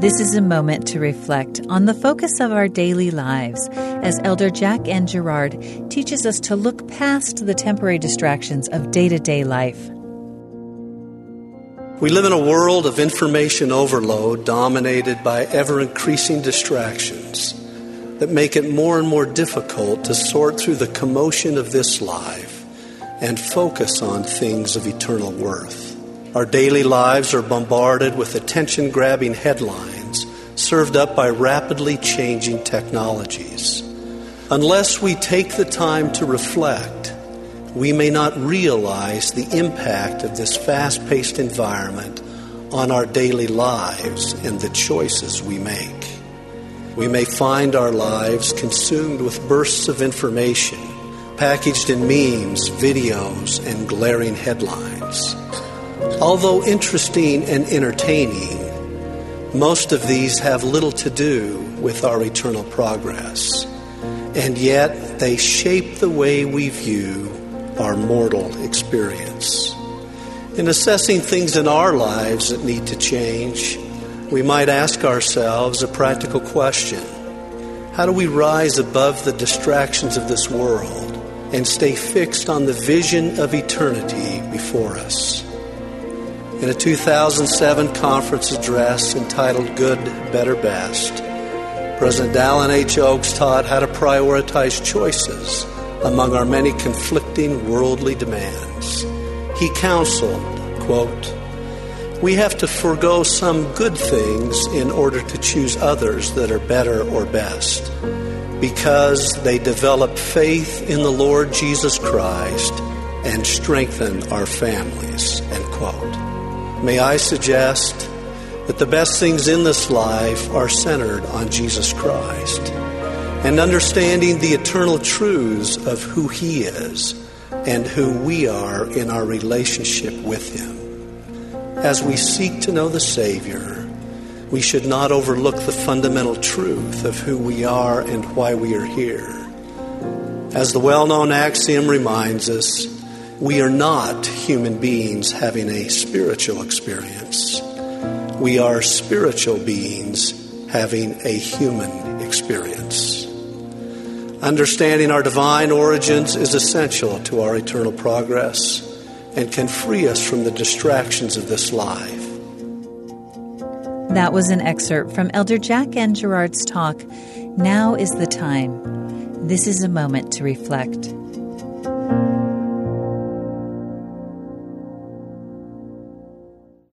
This is a moment to reflect on the focus of our daily lives as Elder Jack N. Gerard teaches us to look past the temporary distractions of day to day life. We live in a world of information overload dominated by ever increasing distractions that make it more and more difficult to sort through the commotion of this life and focus on things of eternal worth. Our daily lives are bombarded with attention grabbing headlines served up by rapidly changing technologies. Unless we take the time to reflect, we may not realize the impact of this fast paced environment on our daily lives and the choices we make. We may find our lives consumed with bursts of information, packaged in memes, videos, and glaring headlines. Although interesting and entertaining, most of these have little to do with our eternal progress. And yet, they shape the way we view our mortal experience. In assessing things in our lives that need to change, we might ask ourselves a practical question How do we rise above the distractions of this world and stay fixed on the vision of eternity before us? In a 2007 conference address entitled Good, Better, Best, President Dallin H. Oaks taught how to prioritize choices among our many conflicting worldly demands. He counseled, quote, we have to forego some good things in order to choose others that are better or best because they develop faith in the Lord Jesus Christ and strengthen our families, end quote. May I suggest that the best things in this life are centered on Jesus Christ and understanding the eternal truths of who He is and who we are in our relationship with Him. As we seek to know the Savior, we should not overlook the fundamental truth of who we are and why we are here. As the well known axiom reminds us, we are not human beings having a spiritual experience. We are spiritual beings having a human experience. Understanding our divine origins is essential to our eternal progress and can free us from the distractions of this life. That was an excerpt from Elder Jack N. Gerard's talk, Now is the Time. This is a moment to reflect.